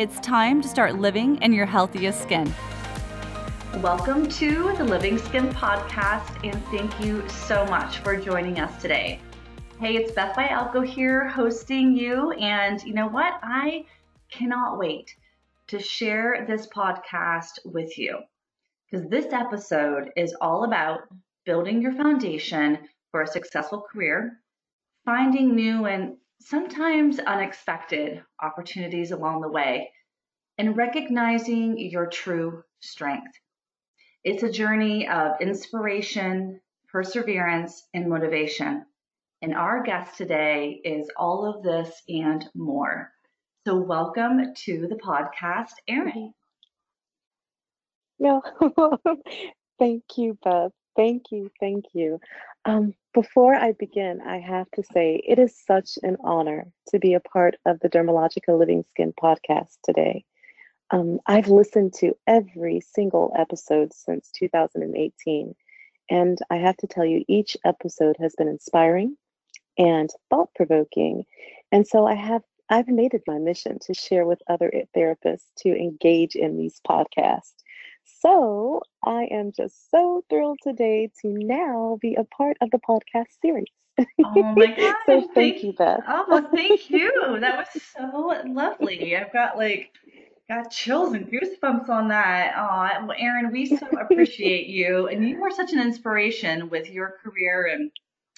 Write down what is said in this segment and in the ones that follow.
It's time to start living in your healthiest skin. Welcome to the Living Skin Podcast, and thank you so much for joining us today. Hey, it's Beth Bialko here hosting you, and you know what? I cannot wait to share this podcast with you because this episode is all about building your foundation for a successful career, finding new and sometimes unexpected opportunities along the way, and recognizing your true strength. It's a journey of inspiration, perseverance, and motivation. And our guest today is all of this and more. So, welcome to the podcast, Erin. No, thank you, Beth. Thank you. Thank you. Um, before I begin, I have to say it is such an honor to be a part of the Dermalogica Living Skin podcast today. Um, I've listened to every single episode since 2018, and I have to tell you, each episode has been inspiring and thought provoking. And so I have I've made it my mission to share with other therapists to engage in these podcasts. So I am just so thrilled today to now be a part of the podcast series. Oh my gosh. so thank, thank, you, Beth. Oh, thank you. That was so lovely. I've got like got chills and goosebumps on that. Oh, well, Erin, we so appreciate you. And you are such an inspiration with your career and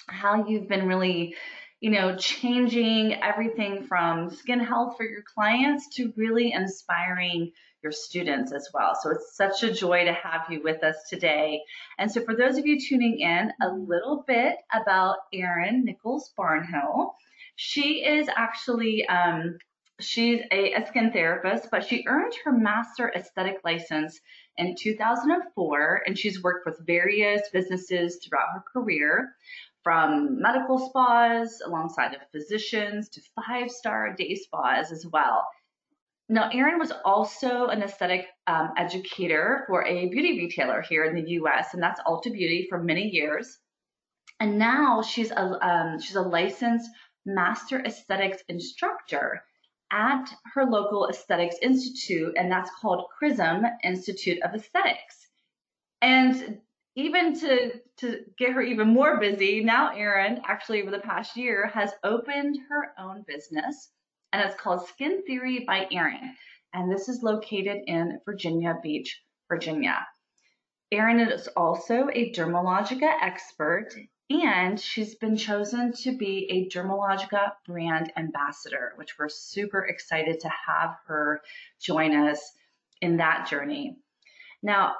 how you've been really you know, changing everything from skin health for your clients to really inspiring your students as well. So it's such a joy to have you with us today. And so for those of you tuning in, a little bit about Erin Nichols Barnhill. She is actually um, she's a, a skin therapist, but she earned her master aesthetic license in 2004, and she's worked with various businesses throughout her career from medical spas alongside of physicians to five star day spas as well. Now, Erin was also an aesthetic um, educator for a beauty retailer here in the US, and that's Ulta Beauty for many years. And now she's a, um, she's a licensed master aesthetics instructor at her local aesthetics institute, and that's called CRISM Institute of Aesthetics. And even to to get her even more busy, now Erin actually over the past year has opened her own business and it's called Skin Theory by Erin. And this is located in Virginia Beach, Virginia. Erin is also a Dermalogica expert and she's been chosen to be a Dermalogica brand ambassador, which we're super excited to have her join us in that journey. Now,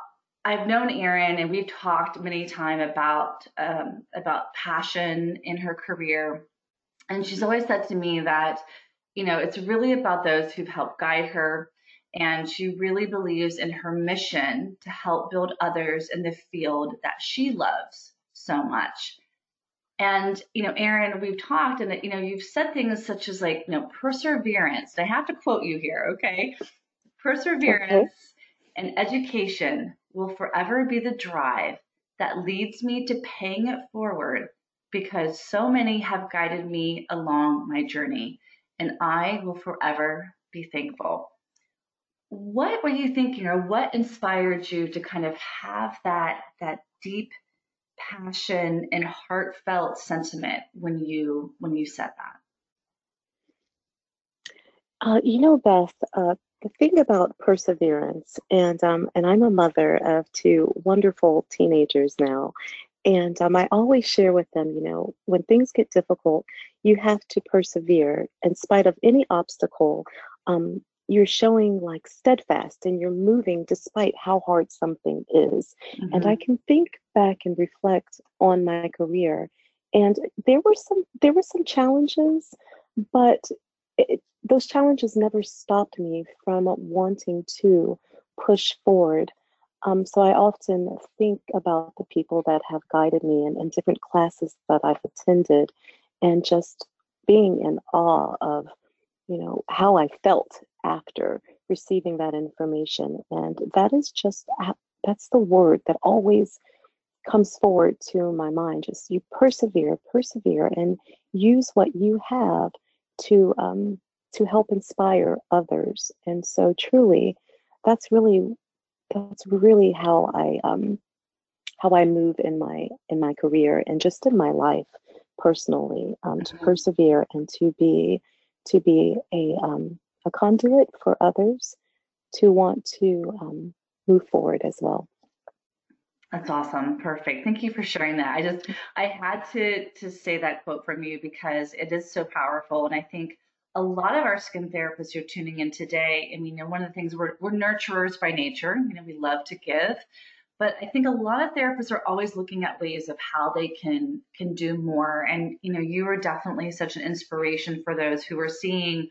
I've known Erin and we've talked many times about um, about passion in her career, and she's always said to me that you know it's really about those who've helped guide her, and she really believes in her mission to help build others in the field that she loves so much. And you know, Erin, we've talked, and you know, you've said things such as like, you know, perseverance. I have to quote you here, okay? Perseverance okay. and education will forever be the drive that leads me to paying it forward because so many have guided me along my journey, and I will forever be thankful. What were you thinking, or what inspired you to kind of have that that deep passion and heartfelt sentiment when you when you said that? Uh, you know, Beth, uh, the thing about perseverance, and um, and I'm a mother of two wonderful teenagers now, and um, I always share with them, you know, when things get difficult, you have to persevere in spite of any obstacle. Um, you're showing like steadfast and you're moving despite how hard something is. Mm-hmm. And I mm-hmm. can think back and reflect on my career, and there were some there were some challenges, but it, those challenges never stopped me from wanting to push forward. Um, so I often think about the people that have guided me and, in different classes that I've attended and just being in awe of, you know, how I felt after receiving that information. And that is just, that's the word that always comes forward to my mind. Just you persevere, persevere, and use what you have to um, to help inspire others. And so, truly, that's really that's really how I um, how I move in my in my career and just in my life personally um, to mm-hmm. persevere and to be to be a um, a conduit for others to want to um, move forward as well. That's awesome. Perfect. Thank you for sharing that. I just I had to to say that quote from you because it is so powerful and I think a lot of our skin therapists are tuning in today. I mean, one of the things we're we're nurturers by nature. You know, we love to give, but I think a lot of therapists are always looking at ways of how they can can do more. And you know, you are definitely such an inspiration for those who are seeing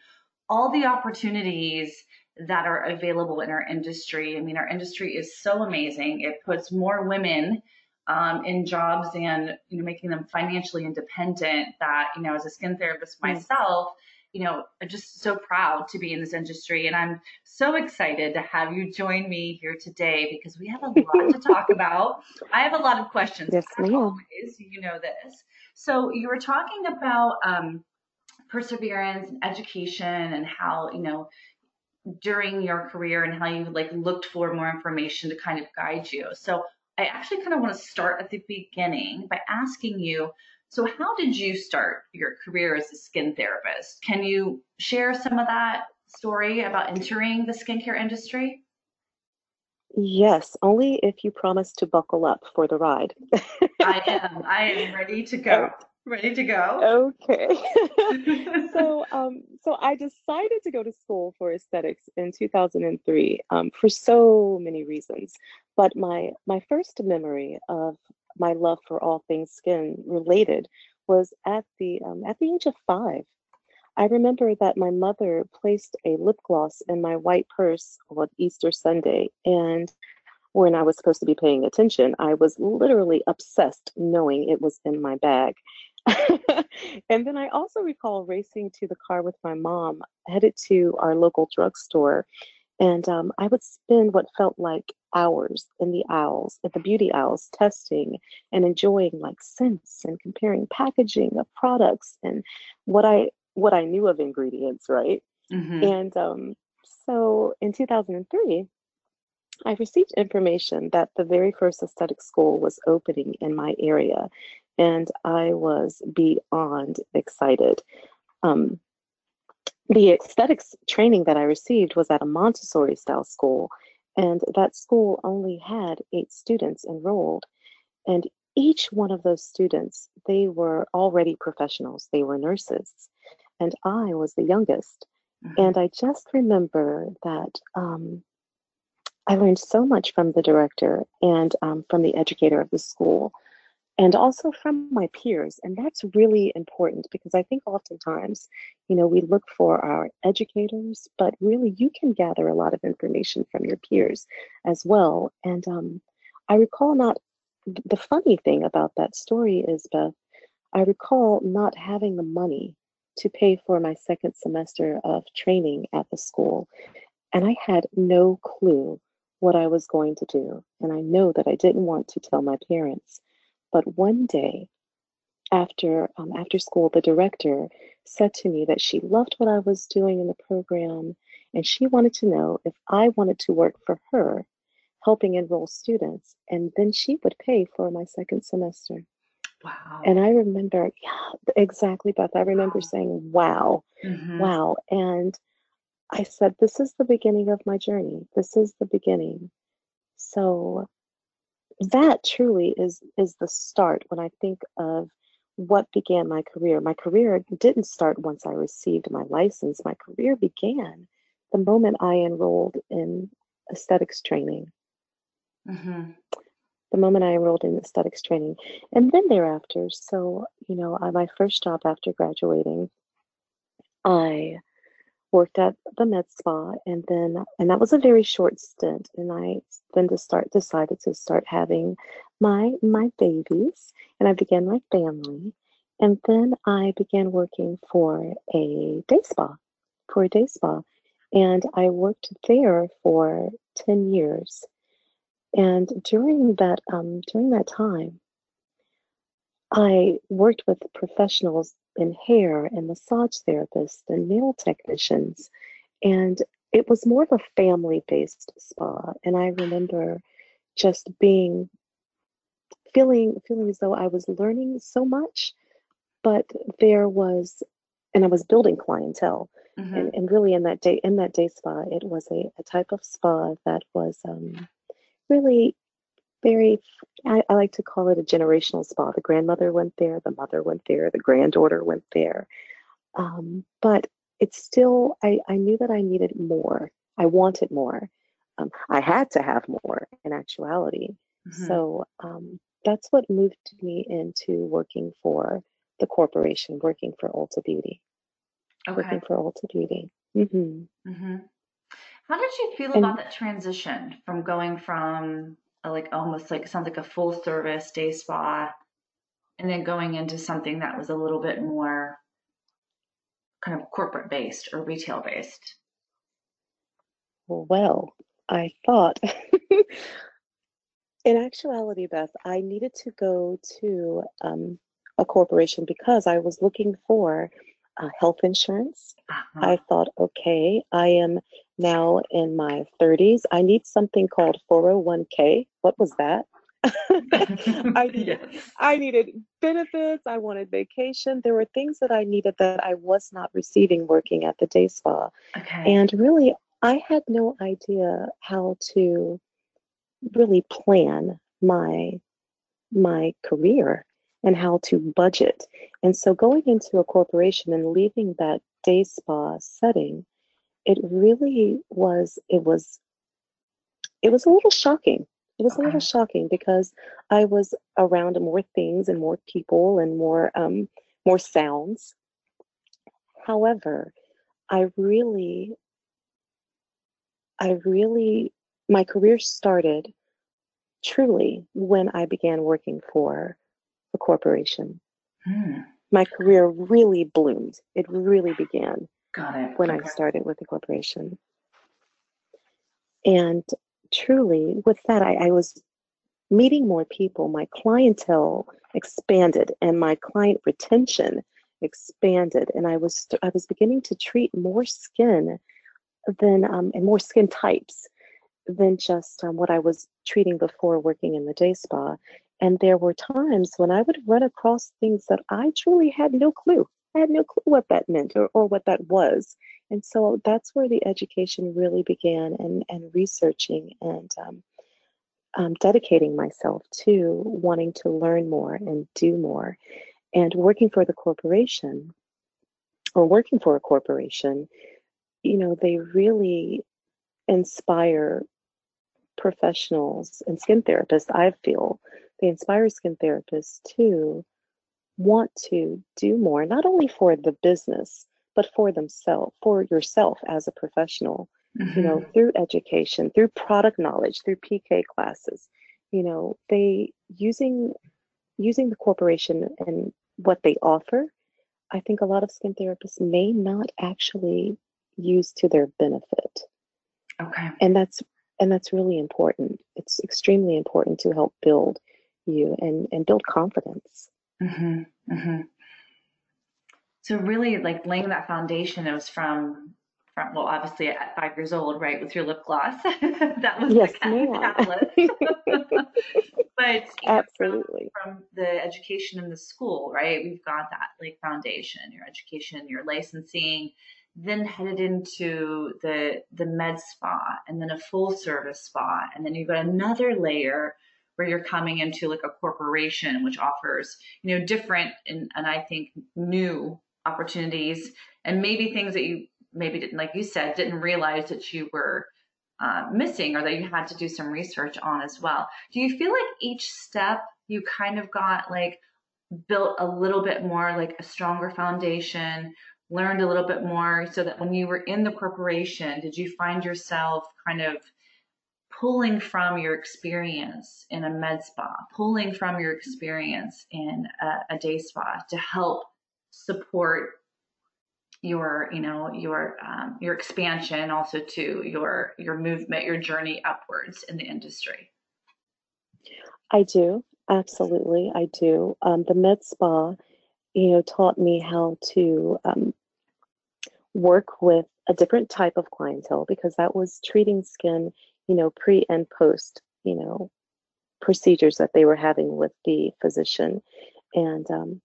all the opportunities that are available in our industry. I mean, our industry is so amazing. It puts more women um, in jobs and you know making them financially independent. That you know, as a skin therapist mm. myself, you know, I'm just so proud to be in this industry, and I'm so excited to have you join me here today because we have a lot to talk about. I have a lot of questions. Yes, ma'am. Always, you know this. So you were talking about um, perseverance and education and how you know during your career and how you like looked for more information to kind of guide you. So I actually kind of want to start at the beginning by asking you so how did you start your career as a skin therapist? Can you share some of that story about entering the skincare industry? Yes, only if you promise to buckle up for the ride. I am. I am ready to go. Ready to go. Okay. so, um, so I decided to go to school for aesthetics in 2003 um, for so many reasons. But my my first memory of my love for all things skin related was at the um, at the age of five. I remember that my mother placed a lip gloss in my white purse on Easter Sunday, and when I was supposed to be paying attention, I was literally obsessed knowing it was in my bag. and then I also recall racing to the car with my mom, headed to our local drugstore. And um, I would spend what felt like hours in the aisles, at the beauty aisles, testing and enjoying like scents and comparing packaging of products and what I what I knew of ingredients, right? Mm-hmm. And um, so in 2003, I received information that the very first aesthetic school was opening in my area and I was beyond excited. Um, the aesthetics training that I received was at a Montessori style school, and that school only had eight students enrolled. And each one of those students, they were already professionals, they were nurses, and I was the youngest. Mm-hmm. And I just remember that um, I learned so much from the director and um, from the educator of the school and also from my peers. And that's really important because I think oftentimes, you know, we look for our educators, but really you can gather a lot of information from your peers as well. And um, I recall not the funny thing about that story is, Beth, I recall not having the money to pay for my second semester of training at the school. And I had no clue what I was going to do. And I know that I didn't want to tell my parents. But one day, after um, after school, the director said to me that she loved what I was doing in the program, and she wanted to know if I wanted to work for her, helping enroll students, and then she would pay for my second semester. Wow. And I remember, yeah, exactly, Beth. I remember wow. saying, wow, mm-hmm. wow. And I said, this is the beginning of my journey. This is the beginning. So that truly is is the start when I think of what began my career. My career didn't start once I received my license. My career began the moment I enrolled in aesthetics training. Mm-hmm. The moment I enrolled in aesthetics training. And then thereafter, so, you know, my first job after graduating, I worked at the med spa and then and that was a very short stint and i then to start decided to start having my my babies and i began my family and then i began working for a day spa for a day spa and i worked there for 10 years and during that um, during that time i worked with professionals and hair and massage therapists and nail technicians. And it was more of a family based spa. And I remember just being feeling feeling as though I was learning so much, but there was and I was building clientele. Mm-hmm. And, and really in that day in that day spa, it was a, a type of spa that was um, really very I, I, like to call it a generational spa the grandmother went there the mother went there the granddaughter went there um, but it's still I, I knew that i needed more i wanted more um, i had to have more in actuality mm-hmm. so um, that's what moved me into working for the corporation working for ulta beauty okay. working for ulta beauty mm-hmm. Mm-hmm. how did you feel and, about that transition from going from like almost like sounds like a full service day spa and then going into something that was a little bit more kind of corporate based or retail based well i thought in actuality beth i needed to go to um, a corporation because i was looking for uh, health insurance. Uh-huh. I thought, okay, I am now in my 30s. I need something called 401k. What was that? I needed yes. I needed benefits, I wanted vacation. There were things that I needed that I was not receiving working at the day spa. Okay. And really I had no idea how to really plan my my career and how to budget. And so going into a corporation and leaving that day spa setting, it really was it was it was a little shocking. It was okay. a little shocking because I was around more things and more people and more um, more sounds. However, I really, I really, my career started truly when I began working for a corporation. Hmm. My career really bloomed. It really began. Got it. When okay. I started with the corporation. And truly, with that, I, I was meeting more people. My clientele expanded and my client retention expanded. And I was I was beginning to treat more skin than um, and more skin types than just um, what I was treating before working in the day spa. And there were times when I would run across things that I truly had no clue. I had no clue what that meant or, or what that was. And so that's where the education really began and, and researching and um, um, dedicating myself to wanting to learn more and do more. And working for the corporation or working for a corporation, you know, they really inspire professionals and skin therapists, I feel, they inspire skin therapists to want to do more, not only for the business, but for themselves, for yourself as a professional, mm-hmm. you know, mm-hmm. through education, through product knowledge, through PK classes. You know, they using using the corporation and what they offer, I think a lot of skin therapists may not actually use to their benefit. Okay. And that's and that's really important. It's extremely important to help build you and and build confidence. Mm-hmm, mm-hmm. So really, like laying that foundation, it was from from well, obviously at five years old, right, with your lip gloss. that was yes, the catalyst. but absolutely from, from the education in the school, right? We've got that like foundation, your education, your licensing, then headed into the the med spa and then a full service spa and then you've got another layer where you're coming into like a corporation which offers you know different and, and i think new opportunities and maybe things that you maybe didn't like you said didn't realize that you were uh, missing or that you had to do some research on as well. Do you feel like each step you kind of got like built a little bit more like a stronger foundation learned a little bit more so that when you were in the corporation, did you find yourself kind of pulling from your experience in a med spa, pulling from your experience in a, a day spa to help support your you know your um, your expansion also to your your movement your journey upwards in the industry. I do. Absolutely i do. Um, the med spa you know taught me how to um, work with a different type of clientele because that was treating skin you know pre and post you know procedures that they were having with the physician and um,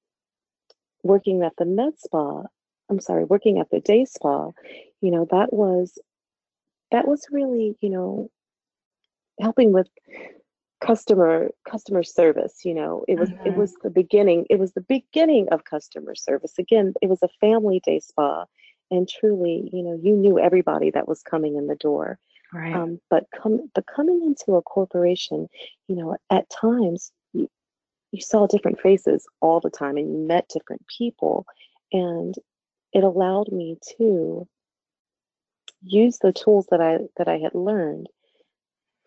working at the med spa I'm sorry, working at the day spa, you know, that was that was really, you know, helping with customer customer service you know it was mm-hmm. it was the beginning it was the beginning of customer service again it was a family day spa and truly you know you knew everybody that was coming in the door right um, but come but coming into a corporation you know at times you, you saw different faces all the time and you met different people and it allowed me to use the tools that I that I had learned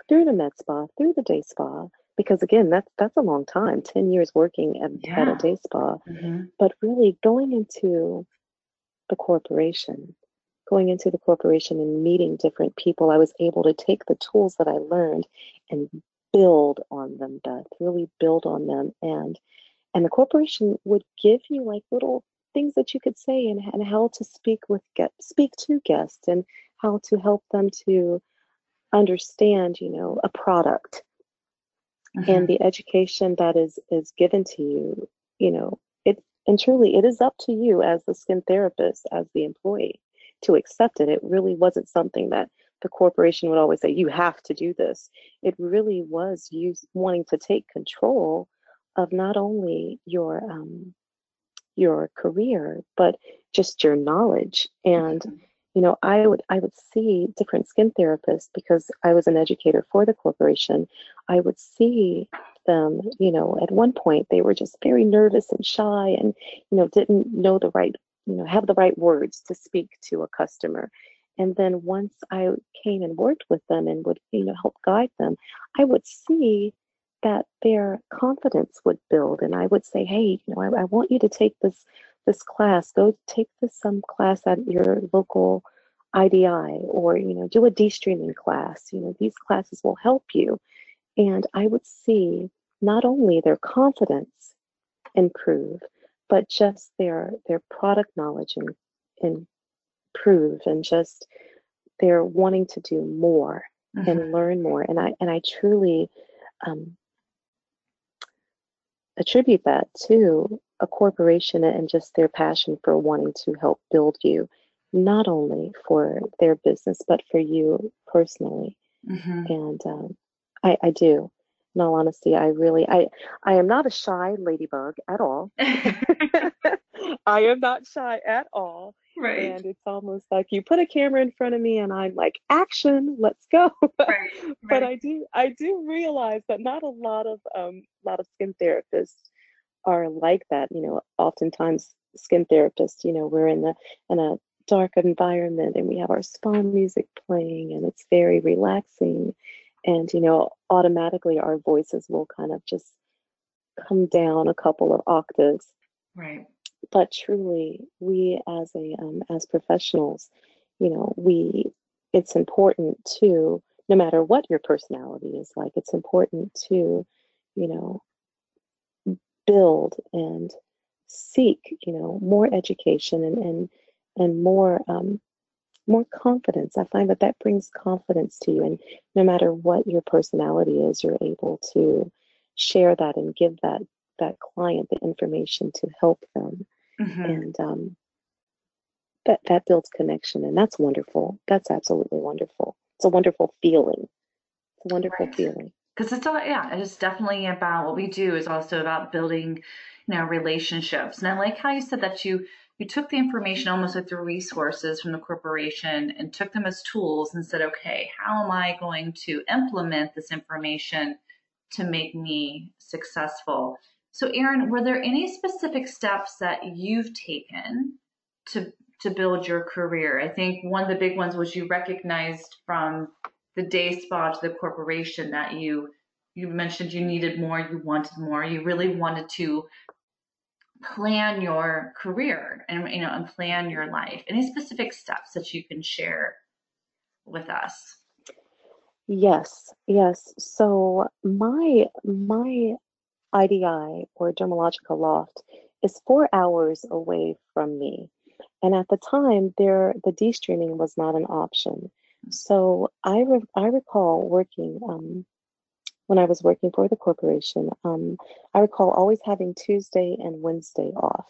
through the med spa, through the day spa, because again, that's that's a long time, 10 years working at, yeah. at a day spa, mm-hmm. but really going into the corporation, going into the corporation and meeting different people, I was able to take the tools that I learned and build on them, Beth, really build on them. And and the corporation would give you like little things that you could say and, and how to speak with get speak to guests and how to help them to understand you know a product mm-hmm. and the education that is is given to you you know it and truly it is up to you as the skin therapist as the employee to accept it it really wasn't something that the corporation would always say you have to do this it really was you wanting to take control of not only your um, your career, but just your knowledge. And mm-hmm. you know, I would I would see different skin therapists because I was an educator for the corporation. I would see them, you know, at one point they were just very nervous and shy and you know didn't know the right, you know, have the right words to speak to a customer. And then once I came and worked with them and would, you know, help guide them, I would see that their confidence would build and i would say hey you know I, I, want you to take this this class. Go take this some class at your local idi or you know do a de-streaming class. You know these classes will help you. And i would see not only their confidence improve but just their their product knowledge and improve and just they're wanting to do more mm-hmm. and learn more and i and i truly um, attribute that to a corporation and just their passion for wanting to help build you, not only for their business, but for you personally. Mm-hmm. And um, I, I do. In all honesty, I really, I, I am not a shy ladybug at all. I am not shy at all. Right. And it's almost like you put a camera in front of me and I'm like, action, let's go. Right. right. but I do I do realize that not a lot of um a lot of skin therapists are like that. You know, oftentimes skin therapists, you know, we're in the in a dark environment and we have our spa music playing and it's very relaxing. And, you know, automatically our voices will kind of just come down a couple of octaves. Right but truly we as a um, as professionals you know we it's important to no matter what your personality is like it's important to you know build and seek you know more education and and and more um, more confidence. I find that that brings confidence to you and no matter what your personality is you're able to share that and give that that client the information to help them. Mm-hmm. and um, that that builds connection and that's wonderful. That's absolutely wonderful. It's a wonderful feeling. It's a wonderful right. feeling. Because it's all yeah it's definitely about what we do is also about building you know relationships. And i like how you said that you you took the information almost like the resources from the corporation and took them as tools and said okay how am i going to implement this information to make me successful so, Erin, were there any specific steps that you've taken to to build your career? I think one of the big ones was you recognized from the day spa to the corporation that you you mentioned you needed more, you wanted more, you really wanted to plan your career and you know and plan your life. Any specific steps that you can share with us? Yes, yes. So my my IDI or Dermalogica loft is four hours away from me. And at the time, there the de-streaming was not an option. So I re- I recall working um, when I was working for the corporation. Um, I recall always having Tuesday and Wednesday off,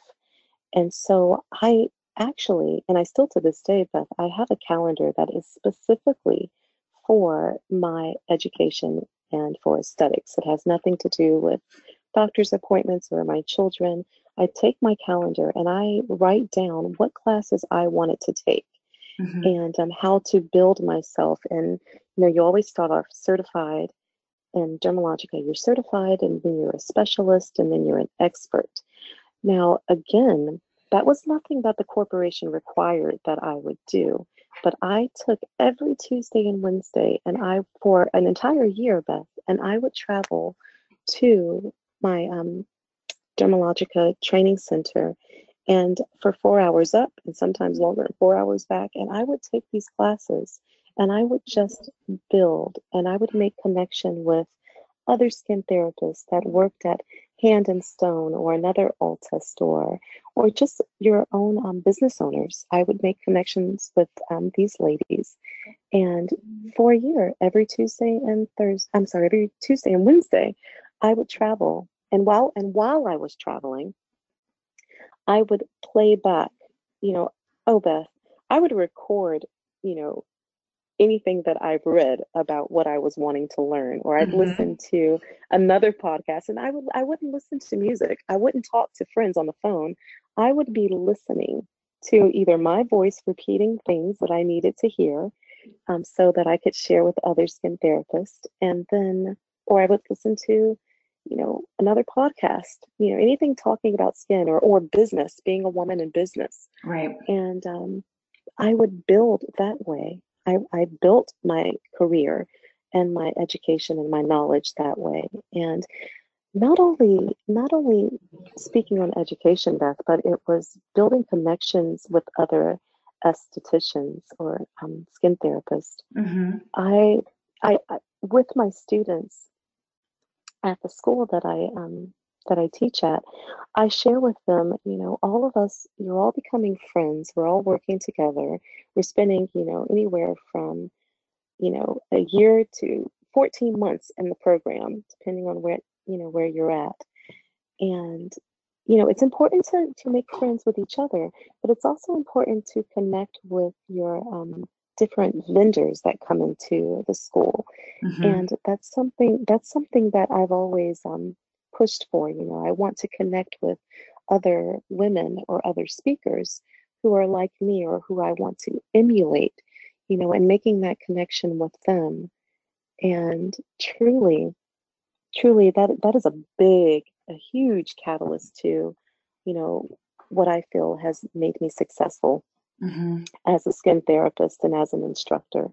and so I actually, and I still to this day, Beth, I have a calendar that is specifically for my education and for aesthetics. It has nothing to do with doctor's appointments or my children. I take my calendar and I write down what classes I wanted to take mm-hmm. and um, how to build myself. And you know, you always start off certified in Dermalogica. You're certified, and then you're a specialist, and then you're an expert. Now, again, that was nothing that the corporation required that I would do. But I took every Tuesday and Wednesday, and I, for an entire year, Beth, and I would travel to my um, Dermalogica training center and for four hours up and sometimes longer, four hours back. And I would take these classes and I would just build and I would make connection with other skin therapists that worked at Hand and Stone or another Ulta store, or just your own um, business owners. I would make connections with um, these ladies. And for a year, every Tuesday and Thursday, I'm sorry, every Tuesday and Wednesday, I would travel. And while and while I was traveling, I would play back, you know, oh Beth, I would record, you know, anything that I've read about what I was wanting to learn, or I'd mm-hmm. listen to another podcast and I would I wouldn't listen to music. I wouldn't talk to friends on the phone. I would be listening to either my voice repeating things that I needed to hear um, so that I could share with other skin therapists, and then, or I would listen to, you know, another podcast, you know, anything talking about skin or or business, being a woman in business, right? And um, I would build that way. I, I built my career and my education and my knowledge that way. And not only not only speaking on education, Beth, but it was building connections with other estheticians or um, skin therapists. Mm-hmm. I, I, I, with my students at the school that I um, that I teach at, I share with them, you know, all of us, you're all becoming friends. We're all working together. We're spending, you know, anywhere from, you know, a year to 14 months in the program, depending on where, you know, where you're at. And, you know, it's important to, to make friends with each other, but it's also important to connect with your um, different vendors that come into the school. Mm-hmm. And that's something, that's something that I've always um, pushed for. You know, I want to connect with other women or other speakers who are like me or who I want to emulate, you know, and making that connection with them. And truly, truly, that that is a big, a huge catalyst to, you know, what I feel has made me successful mm-hmm. as a skin therapist and as an instructor.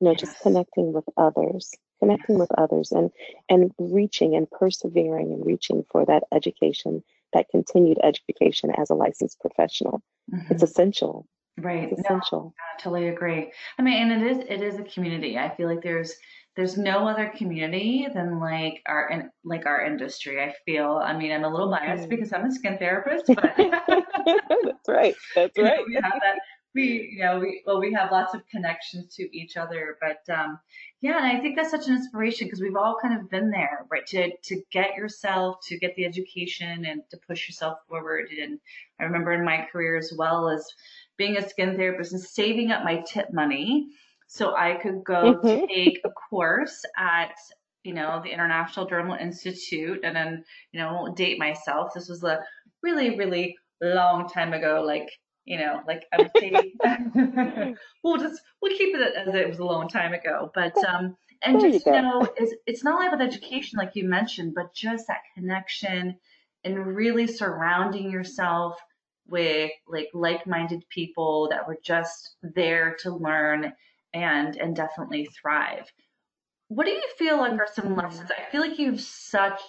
You know, yes. just connecting with others connecting with others and and reaching and persevering and reaching for that education that continued education as a licensed professional. Mm-hmm. it's essential. Right. It's essential. No, I totally agree. I mean and it is it is a community. I feel like there's there's no other community than like our in, like our industry i feel. I mean i'm a little biased mm. because i'm a skin therapist but that's right. That's right know, we have that we you know we well we have lots of connections to each other but um yeah and i think that's such an inspiration because we've all kind of been there right? To to get yourself to get the education and to push yourself forward. And i remember in my career as well as being a skin therapist and saving up my tip money so i could go mm-hmm. take a course at you know the international dermal institute and then you know date myself. This was a really really long time ago like you know, like I would say, we'll just we'll keep it as it was a long time ago. But um, and there just you know, it's it's not only about education, like you mentioned, but just that connection and really surrounding yourself with like like-minded people that were just there to learn and and definitely thrive. What do you feel like are some lessons? I feel like you have such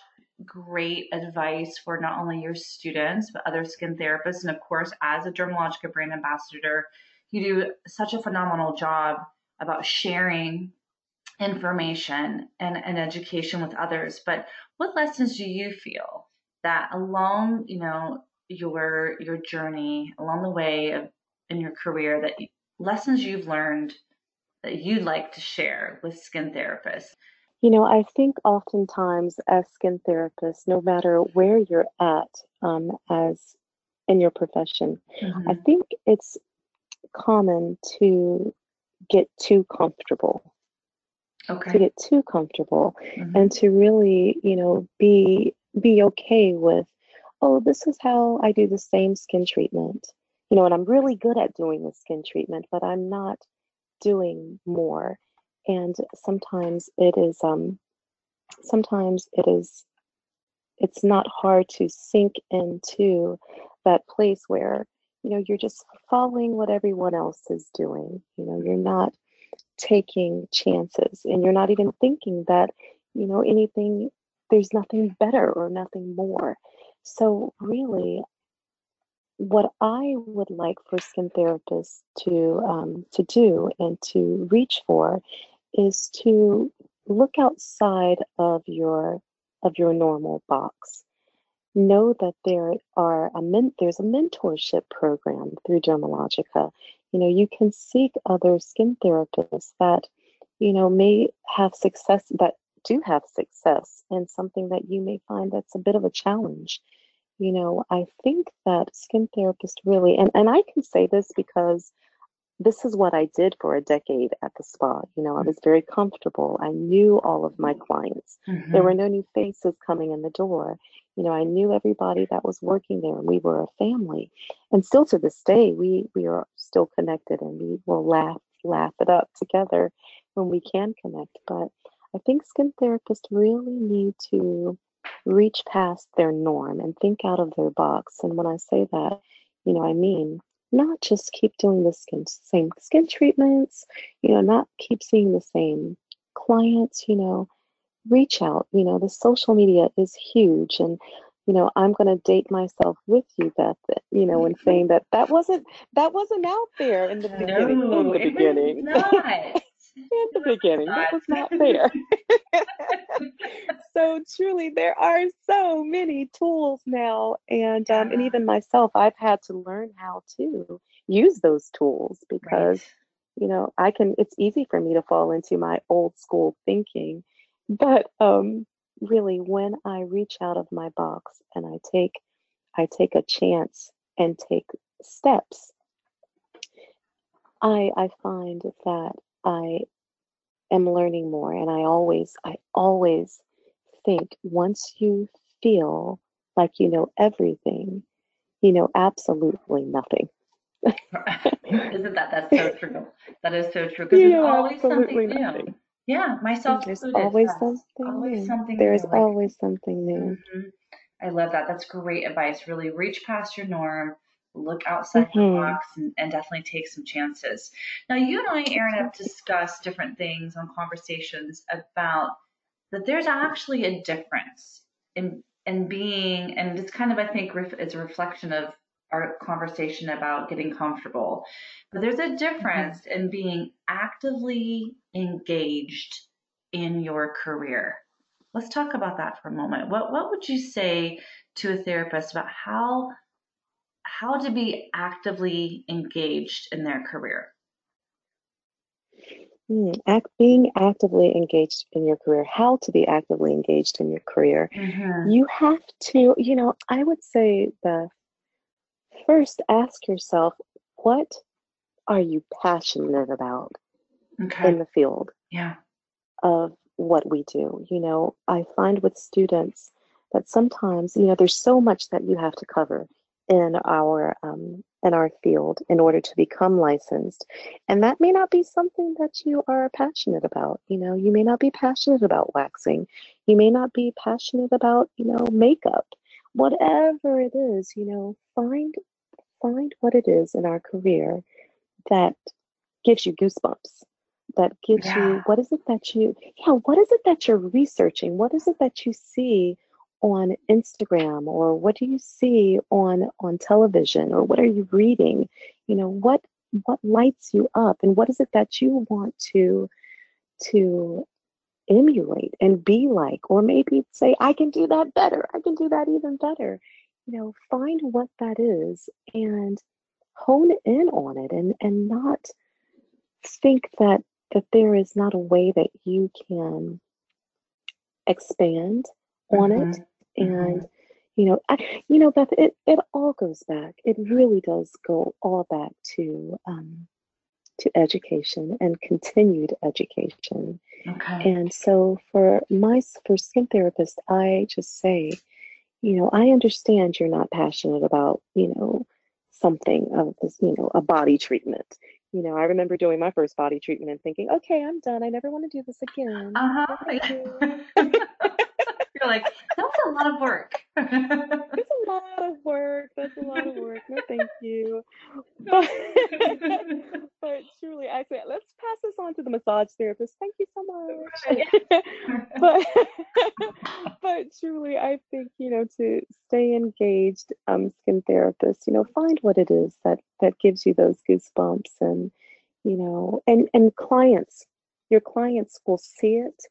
great advice for not only your students but other skin therapists and of course as a Dermalogica brand ambassador, you do such a phenomenal job about sharing information and, and education with others. But what lessons do you feel that along, you know, your your journey along the way of in your career that lessons you've learned that you'd like to share with skin therapists? You know, I think oftentimes as skin therapists, no matter where you're at um, as in your profession, Mm-hmm. I think it's common to get too comfortable, Okay. to get too comfortable, Mhm. and to really, you know, be be okay with, oh, this is how I do the same skin treatment. You know, and I'm really good at doing the skin treatment, but I'm not doing more. And sometimes it is um sometimes it is it's not hard to sink into that place where you know you're just following what everyone else is doing you know you're not taking chances and you're not even thinking that you know anything there's nothing better or nothing more. So really what i would like for skin therapists to um, to do and to reach for is to look outside of your of your normal box know that there are a men- there's a mentorship program through Dermalogica. You know, you can seek other skin therapists that, you know, may have success that do have success and something that you may find that's a bit of a challenge. You know, I think that skin therapists really, and, and I can say this because this is what I did for a decade at the spa. You know, I mm. was very comfortable. I knew all of my clients. There were mm-hmm. no new faces coming in the door. You know, I knew everybody that was working there, and we were a family. And still to this day, we we are still connected, and we will laugh laugh it up together when we can connect. But I think skin therapists really need to reach past their norm and think out of their box. And when I say that, you know, I mean not just keep doing the skin same skin treatments, you know, not keep seeing the same clients, you know, reach out. You know, the social media is huge and you know, I'm going to date myself with you, Beth, you know, in mm-hmm. saying that that wasn't that wasn't out there in the beginning. in No, the it was beginning. not. In the beginning. That was not fair. so truly there are so many tools now and um, and even myself i've had to learn how to use those tools because Right. you know i can it's easy for me to fall into my old school thinking but um really when i reach out of my box and i take i take a chance and take steps i i find that i am learning more and i always i always think once you feel like you know everything you know absolutely nothing Isn't that that's so true? That is so true because you there's always something absolutely new. nothing Yeah, myself there's included. always Yes, something always new something there's always something new mhm. I love that. That's great advice. Really reach past your norm, look outside the hmm box, and, and definitely take some chances. Now, you and I, Erin, have discussed different things on conversations about that there's actually a difference in in being, and it's kind of I think ref, it's a reflection of our conversation about getting comfortable. But there's a difference in being actively engaged in your career. Let's talk about that for a moment. What what would you say to a therapist about how how to be actively engaged in their career? Mm, act, being actively engaged in your career, how to be actively engaged in your career. Mm-hmm. You have to, you know, I would say, the first ask yourself, what are you passionate about Okay. in the field Yeah. of what we do? You know, I find with students that sometimes, you know, there's so much that you have to cover in our um, in our field in order to become licensed, and that may not be something that you are passionate about. You know, you may not be passionate about waxing, you may not be passionate about, you know, makeup, whatever it is. You know, find find what it is in our career that gives you goosebumps that gives Yeah. you what is it that you yeah what is it that you're researching what is it that you see on instagram or what do you see on on television or what are you reading? You know what what lights you up and what is it that you want to to emulate and be like? Or maybe say i can do that better. I can do that even better. You know find what that is and hone in on it and and not think that that there is not a way that you can expand on it Mhm. And you know I, you know beth it, it all goes back. It really does go all back to um, to education and continued education. Okay. and so for my for skin therapist i just say you know i understand you're not passionate about you know something of this you know a body treatment. You know i remember doing my first body treatment and thinking okay i'm done. I never want to do this again. Uh No, thank you. huh. You're like, that was a lot of work. It's a lot of work. That's a lot of work. No, thank you. But, but truly, I say, let's pass this on to the massage therapist. Thank you so much. but but truly, I think you know to stay engaged, um, skin therapist. You know, find what it is that that gives you those goosebumps, and you know, and and clients, your clients will see it,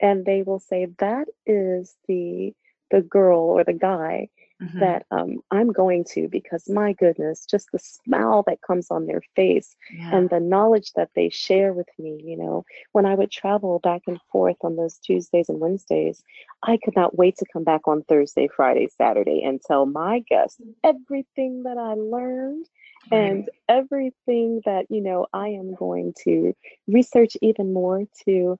and they will say that is the the girl or the guy Mhm. that um, I'm going to because my goodness, just the smile that comes on their face Yeah. and the knowledge that they share with me. You know, when I would travel back and forth on those Tuesdays and Wednesdays, I could not wait to come back on Thursday, Friday, Saturday and tell my guests everything that I learned and everything that you know I am going to research even more to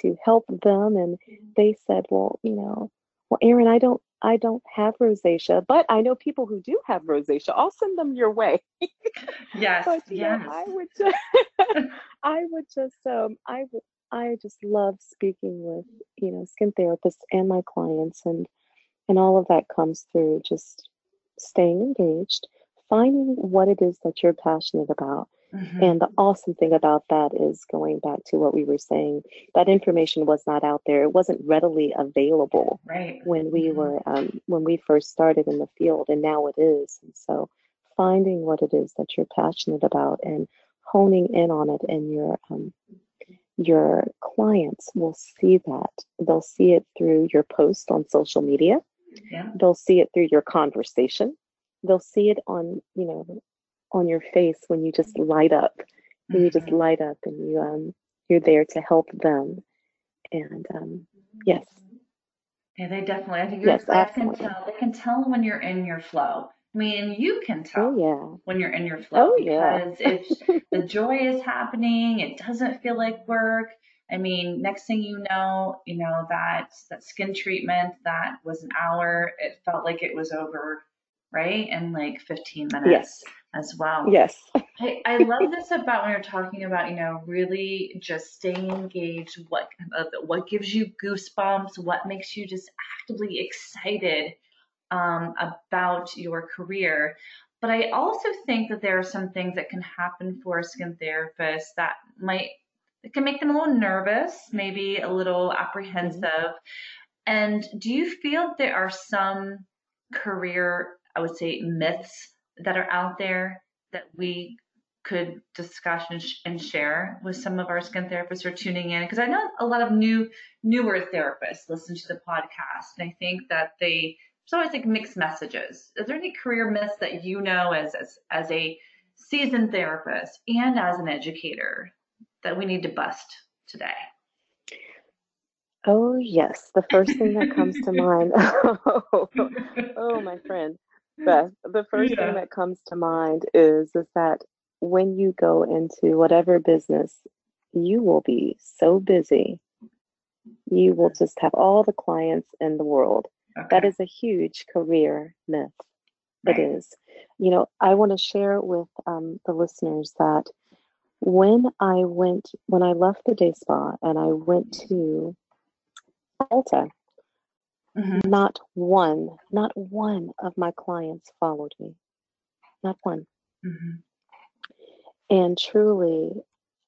to help them. And they said, well, you know, well, Erin, I don't. I don't have rosacea, but I know people who do have rosacea. I'll send them your way. yes. But you yes. know, I would just, I would just, um, I would, I just love speaking with, you know, skin therapists and my clients, and and all of that comes through just staying engaged, finding what it is that you're passionate about, Mhm. and the awesome thing about that is going back to what we were saying, that information was not out there. It wasn't readily available right. when we Mhm. were um, when we first started in the field and now it is and so finding what it is that you're passionate about and honing in on it and your um, your clients will see that they'll see it through your post on social media Yeah. they'll see it through your conversation they'll see it on you know on your face when you just light up when you just Mhm. light up and you um you're there to help them and um yes Yeah, they definitely. I think yes they can tell. They can tell when you're in your flow. I mean, you can tell oh yeah when you're in your flow Oh yeah. because if the joy is happening, it doesn't feel like work. I mean, next thing you know, you know that that skin treatment that was an hour, it felt like it was over, right? In like 15 minutes Yes. as well. Yes. I, I love this about when you're talking about, you know, really just staying engaged. What uh, what gives you goosebumps? What makes you just actively excited um, about your career? But I also think that there are some things that can happen for a skin therapist that might it can make them a little nervous, maybe a little apprehensive. And do you feel there are some career, I would say, myths that are out there that we could discuss and, sh- and share with some of our skin therapists who are tuning in? Because I know a lot of new, newer therapists listen to the podcast, and I think that they there's always like mixed messages. Is there any career myths that you know as as, as a seasoned therapist and as an educator that we need to bust today? Oh yes. The first thing that comes to mind. Oh, oh my friend. Beth, the first Yeah. thing that comes to mind is is that when you go into whatever business, you will be so busy. You will just have all the clients in the world. That Okay. is a huge career myth. Right. It is. You know, I want to share with um, the listeners that when I went, when I left the day spa and I went to Ulta, Mhm. not one, not one of my clients followed me. not one. hmm And truly,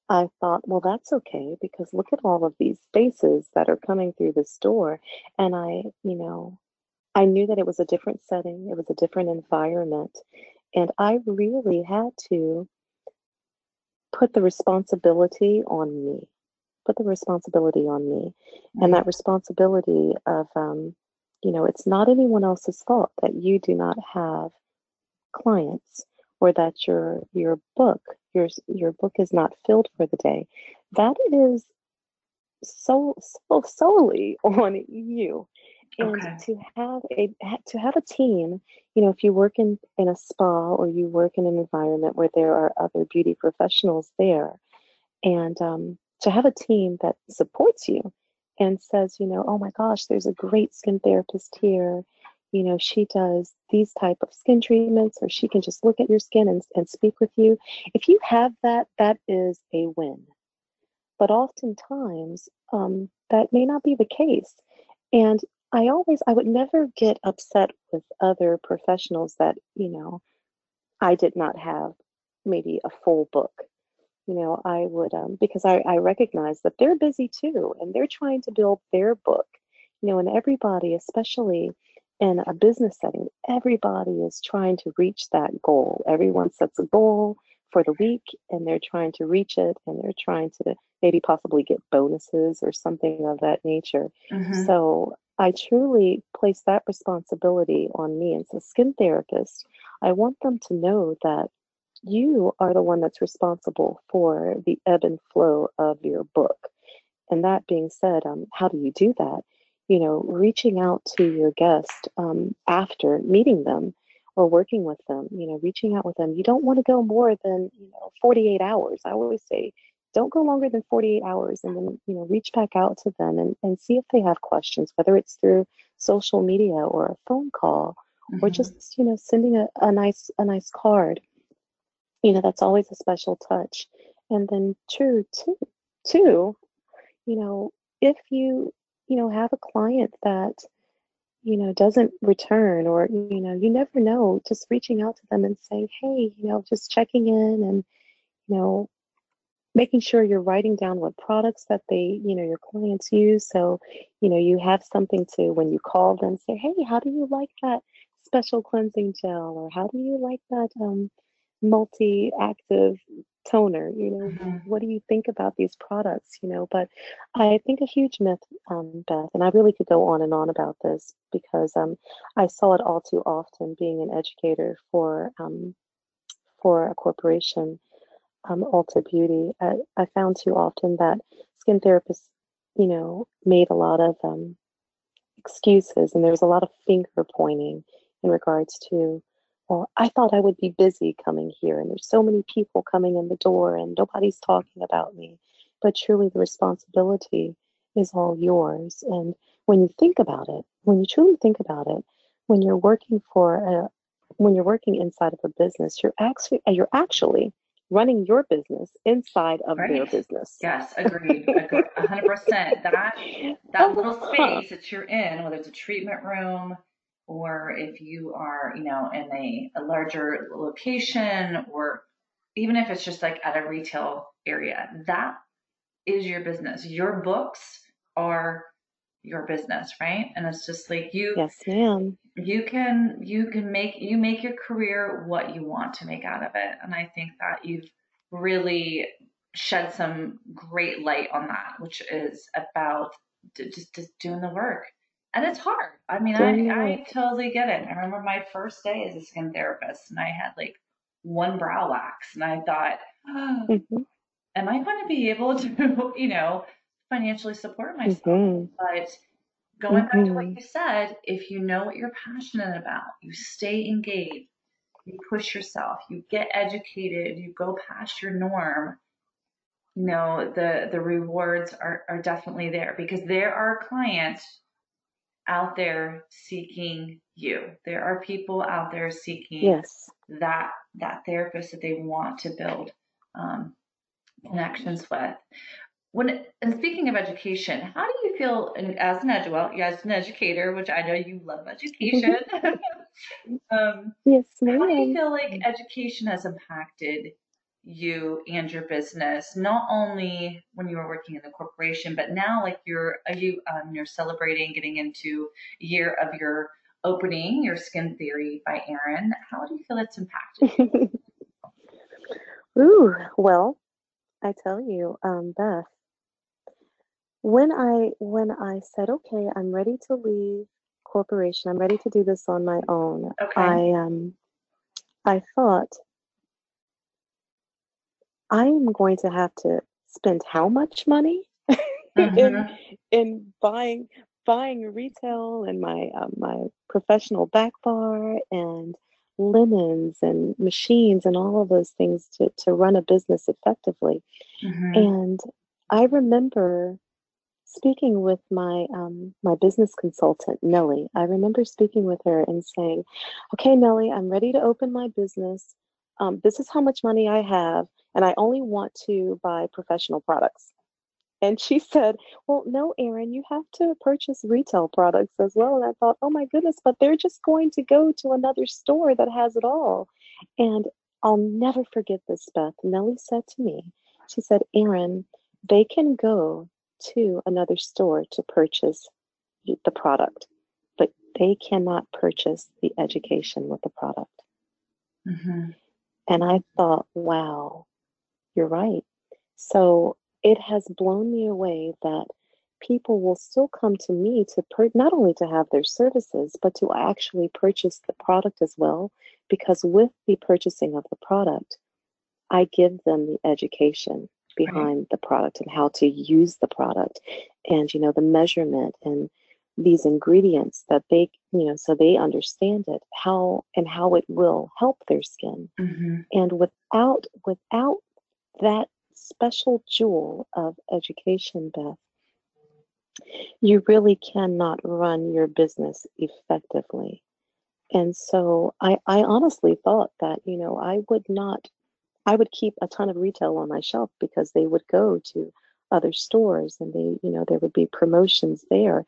I thought, well, that's okay because look at all of these faces that are coming through this door. And I, you know, I knew that it was a different setting, it was a different environment. And I really had to put the responsibility on me, put the responsibility on me. And that responsibility of, um, you know, it's not anyone else's fault that you do not have clients or that your your book your your book is not filled for the day that is so so solely on you and Okay. to have a to have a team you know if you work in in a spa or you work in an environment where there are other beauty professionals there and um, to have a team that supports you and says you know oh my gosh there's a great skin therapist here. You know she does these type of skin treatments or she can just look at your skin and, and speak with you. If you have that that is a win. But oftentimes um, that may not be the case. And i always i would never get upset with other professionals that you know i did not have maybe a full book you know i would um, because I, I recognize that they're busy too and they're trying to build their book you know and everybody especially in a business setting everybody is trying to reach that goal. Everyone sets a goal for the week and they're trying to reach it and they're trying to maybe possibly get bonuses or something of that nature. Hmm so i truly place that responsibility on me as a skin therapist. I want them to know that you are the one that's responsible for the ebb and flow of your book. And that being said, um, how do you do that? You know, reaching out to your guest um, after meeting them or working with them, you know, reaching out with them. You don't want to go more than, you know, 48 hours. I always say, don't go longer than 48 hours and then, you know, reach back out to them and, and see if they have questions, whether it's through social media or a phone call or hmm just, you know, sending a, a nice a nice card you know that's always a special touch. And then true too two you know if you you know have a client that you know doesn't return or you know you never know just reaching out to them and saying hey you know just checking in and you know making sure you're writing down what products that they you know your clients use. So you know you have something to when you call them say hey how do you like that special cleansing gel? or how do you like that um, multi-active toner you know hmm what do you think about these products you know? But i think a huge myth um, beth and i really could go on and on about this because um, i saw it all too often being an educator for um, for a corporation um, Ulta Beauty, I, I found too often that skin therapists, you know, made a lot of um, excuses and there was a lot of finger pointing in regards to, well, I thought I would be busy coming here and there's so many people coming in the door and nobody's talking about me. But truly, the responsibility is all yours. And when you think about it, when you truly think about it, when you're working for a, when you're working inside of a business, you're actually uh, you're actually running your business inside of their business. Yes, agreed. A hundred percent. That that little space that you're in, whether it's a treatment room or if you are, you know, in a, a larger location or even if it's just like at a retail area, that is your business. Your books are your business, right? And it's just like you Yes, ma'am. you can you can make you make your career what you want to make out of it and i think that you've really shed some great light on that which is about d- just, just doing the work and it's hard. I mean i i totally get it. I remember my first day as a skin therapist and i had like one brow wax and i thought oh, hmm am i going to be able to you know financially support myself? Hmm but going back to what hmm you said, if you know what you're passionate about, you stay engaged, you push yourself, you get educated, you go past your norm, you know, the the rewards are, are definitely there because there are clients out there seeking you. There are people out there seeking Yes. that that therapist that they want to build um, connections with. When and speaking of education, how do you feel, as an edu- well, as an educator, which I know you love education, um, Yes, how do you feel like education has impacted you and your business, not only when you were working in the corporation, but now like you're are you um, you're celebrating getting into a year of your opening, your skin theory by Erin. How do you feel it's impacted? Ooh, well, I tell you, um, Beth, when I when I said, okay, I'm ready to leave corporation, I'm ready to do this on my own, Okay. I um I thought I'm going to have to spend how much money in Mhm. in buying buying retail and my um, my professional back bar and linens and machines and all of those things to to run a business effectively. Mhm. And I remember speaking with my um, my business consultant Nellie. I remember speaking with her and saying, "Okay, Nellie, I'm ready to open my business. Um, this is how much money I have, and I only want to buy professional products." And she said, Well, no, Erin, you have to purchase retail products as well. And I thought, Oh my goodness, but they're just going to go to another store that has it all. And I'll never forget this, Beth. Nellie said to me, She said, Erin, they can go to another store to purchase the product, but they cannot purchase the education with the product. Mhm. And I thought, wow, you're right. So it has blown me away that people will still come to me to per- not only to have their services, but to actually purchase the product as well. Because with the purchasing of the product, I give them the education Right. behind the product and how to use the product and you know the measurement and these ingredients that they you know so they understand it how and how it will help their skin Mhm. and without without that special jewel of education, Beth, you really cannot run your business effectively. And so I, I honestly thought that, you know, I would not, I would keep a ton of retail on my shelf because they would go to other stores and they, you know, there would be promotions there.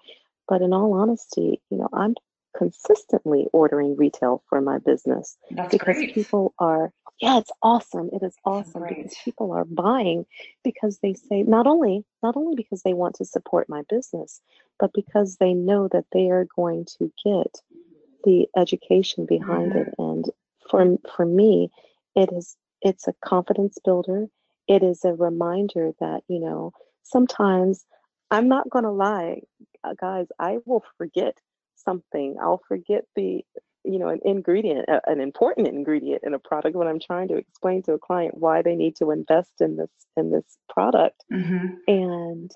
But in all honesty, you know, I'm consistently ordering retail for my business That's because great. people are yeah it's awesome it is awesome great. because people are buying because they say not only not only because they want to support my business but because they know that they are going to get the education behind Mhm. it and for for me it is it's a confidence builder it is a reminder that you know sometimes i'm not going to lie uh, guys i will forget something i'll forget the you know an ingredient a- an important ingredient in a product when i'm trying to explain to a client why they need to invest in this in this product Mhm. and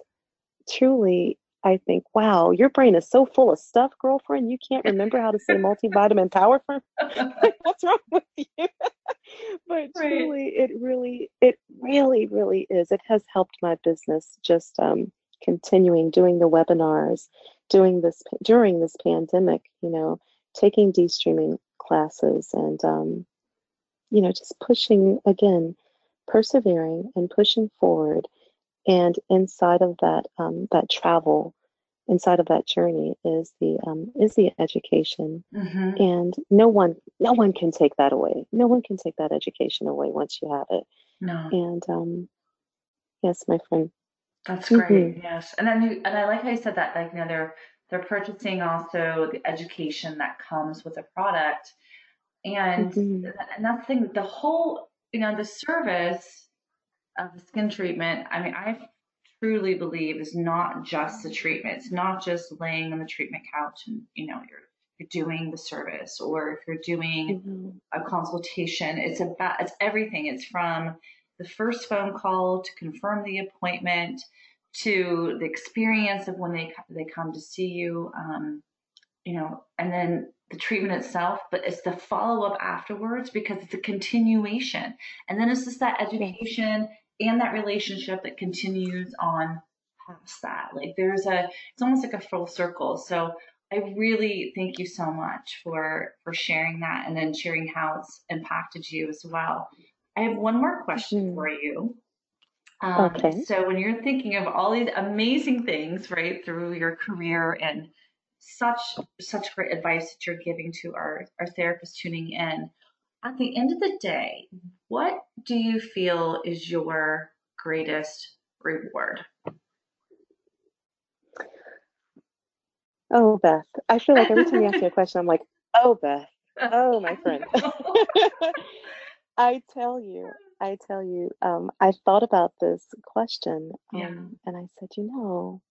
truly i think wow your brain is so full of stuff girlfriend you can't remember how to say multivitamin power firm like what's wrong with you but Right. truly it really it really really is it has helped my business just um continuing doing the webinars doing this during this pandemic you know taking de-streaming classes and um you know just pushing again persevering and pushing forward and inside of that um that travel inside of that journey is the um is the education Mhm. and no one no one can take that away no one can take that education away once you have it No. and um yes my friend That's hmm great. Yes. And then you, and I like how you said that, like, you know, they're they're purchasing also the education that comes with a product. And hmm and that's the thing, the whole, you know, the service of the skin treatment, I mean, I truly believe is not just the treatment. It's not just laying on the treatment couch and, you know, you're you're doing the service or if you're doing hmm a consultation. It's about it's everything. It's from the first phone call to confirm the appointment to the experience of when they they come to see you, um, you know, and then the treatment itself. But it's the follow up afterwards because it's a continuation, and then it's just that education and that relationship that continues on past that. Like there's a it's almost like a full circle. So I really thank you so much for for sharing that and then sharing how it's impacted you as well. I have one more question hmm for you. Um, okay. So when you're thinking of all these amazing things, right, through your career and such such great advice that you're giving to our, our therapists tuning in, at the end of the day, what do you feel is your greatest reward? Oh, Beth. I feel like every time you ask me a question, I'm like, oh, Beth. Oh, my friend. I tell you, I tell you, um, I thought about this question um, yeah. and I said, you know,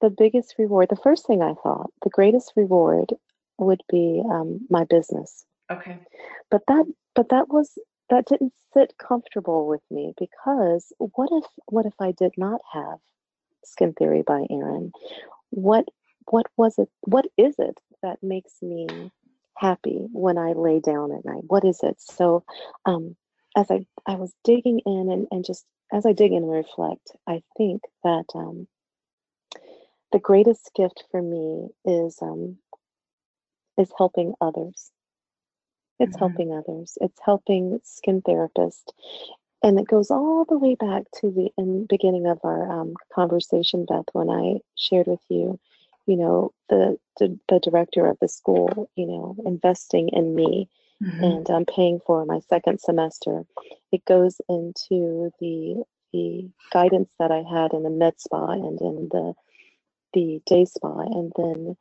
the biggest reward, the first thing I thought, the greatest reward would be um, my business. Okay. But that, but that was, that didn't sit comfortable with me because what if, what if I did not have Skin Theory by Erin? What, what was it, what is it that makes me happy when I lay down at night? What is it? So, um, as I, I was digging in and, and just as I dig in and reflect, I think that um, the greatest gift for me is um, is helping others. It's mm-hmm. helping others. It's helping skin therapists, and it goes all the way back to the in beginning of our um, conversation, Beth, when I shared with you you know the, the the, director of the school you know investing in me mm-hmm. and i'm paying for my second semester it goes into the the guidance that i had in the med spa and in the the day spa and then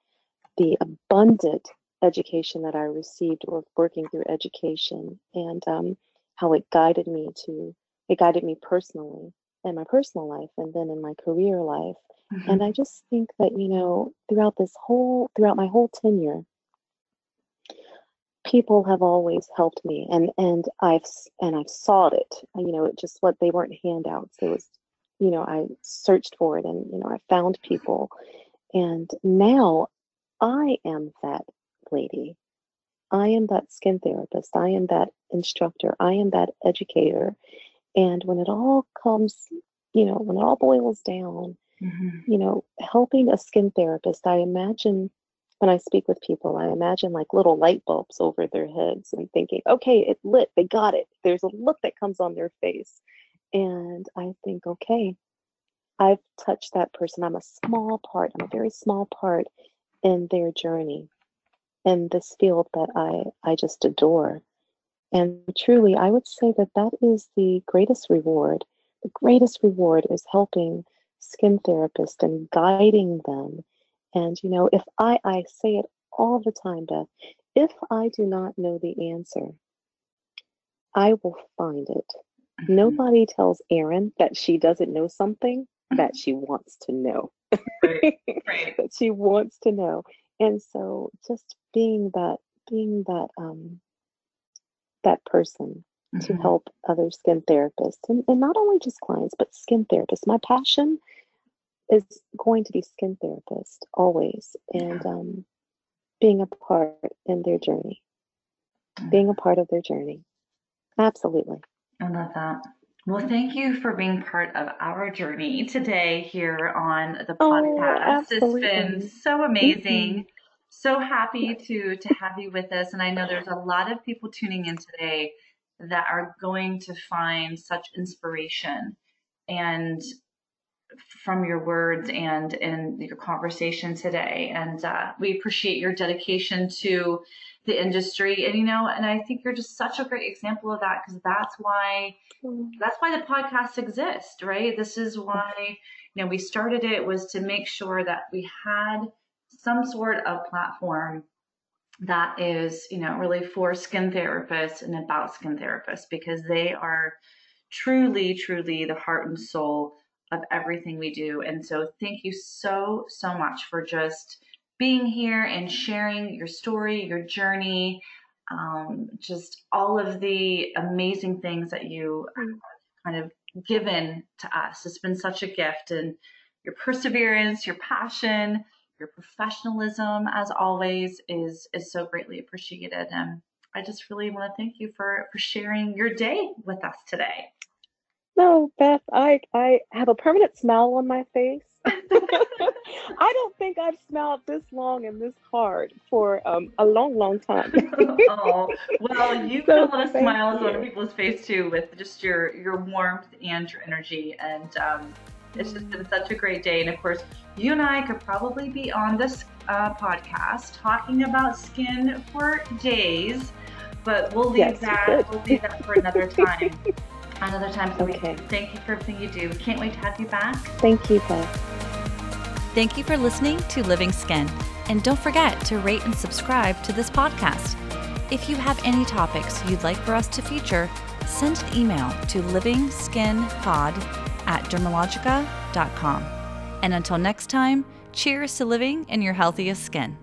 the abundant education that i received or working through education and um, how it guided me to it guided me personally in my personal life and then in my career life Mm-hmm. And I just think that, you know, throughout this whole, throughout my whole tenure, people have always helped me and and I've and I've sought it. You know, it just what they weren't handouts. It was, you know, I searched for it and you know, I found people. And now I am that lady. I am that skin therapist. I am that instructor. I am that educator. And when it all comes, you know, when it all boils down, Mm-hmm. You know, helping a skin therapist, I imagine when I speak with people, I imagine like little light bulbs over their heads and thinking, okay, it lit, they got it. There's a look that comes on their face. And I think, okay, I've touched that person. I'm a small part, I'm a very small part in their journey in this field that I, I just adore. And truly, I would say that that is the greatest reward. The greatest reward is helping skin therapists and guiding them. And, you know, if I, I say it all the time, Beth, if I do not know the answer, I will find it. Mm-hmm. Nobody tells Erin that she doesn't know something that she wants to know. Right. right. that she wants to know. And so just being that being that um that person mm-hmm. to help other skin therapists and, and not only just clients but skin therapists. My passion is going to be skin therapist always and um, being a part in their journey. Being a part of their journey. Absolutely. I love that. Well thank you for being part of our journey today here on the oh, podcast. Oh, it's been so amazing. Mm-hmm. so happy to to have you with us and i know there's a lot of people tuning in today that are going to find such inspiration. And from your words and in your conversation today. And uh, we appreciate your dedication to the industry. And you know, and I think you're just such a great example of that because that's why that's why the podcast exists, right? This is why you know we started it was to make sure that we had some sort of platform that is, you know, really for skin therapists and about skin therapists because they are truly, truly the heart and soul of everything we do. And so thank you so, so much for just being here and sharing your story, your journey, um, just all of the amazing things that you kind of given to us. It's been such a gift and your perseverance, your passion, your professionalism as always is is so greatly appreciated. And I just really want to thank you for for sharing your day with us today. No, Beth, I I have a permanent smile on my face I don't think I've smiled this long and this hard for um, a long, long time. oh, well, you So put a lot of smiles on people's face too with just your your warmth and your energy, and um, it's just been such a great day. And of course, you and I could probably be on this uh, podcast talking about skin for days, but we'll leave Yes, that we'll leave that for another time. Another time. So we Okay. thank you for everything you do. Can't wait to have you back. Thank you, Beth. Thank you for listening to Living Skin. And don't forget to rate and subscribe to this podcast. If you have any topics you'd like for us to feature, send an email to livingskinpod at dermalogica.com. And until next time, cheers to living in your healthiest skin.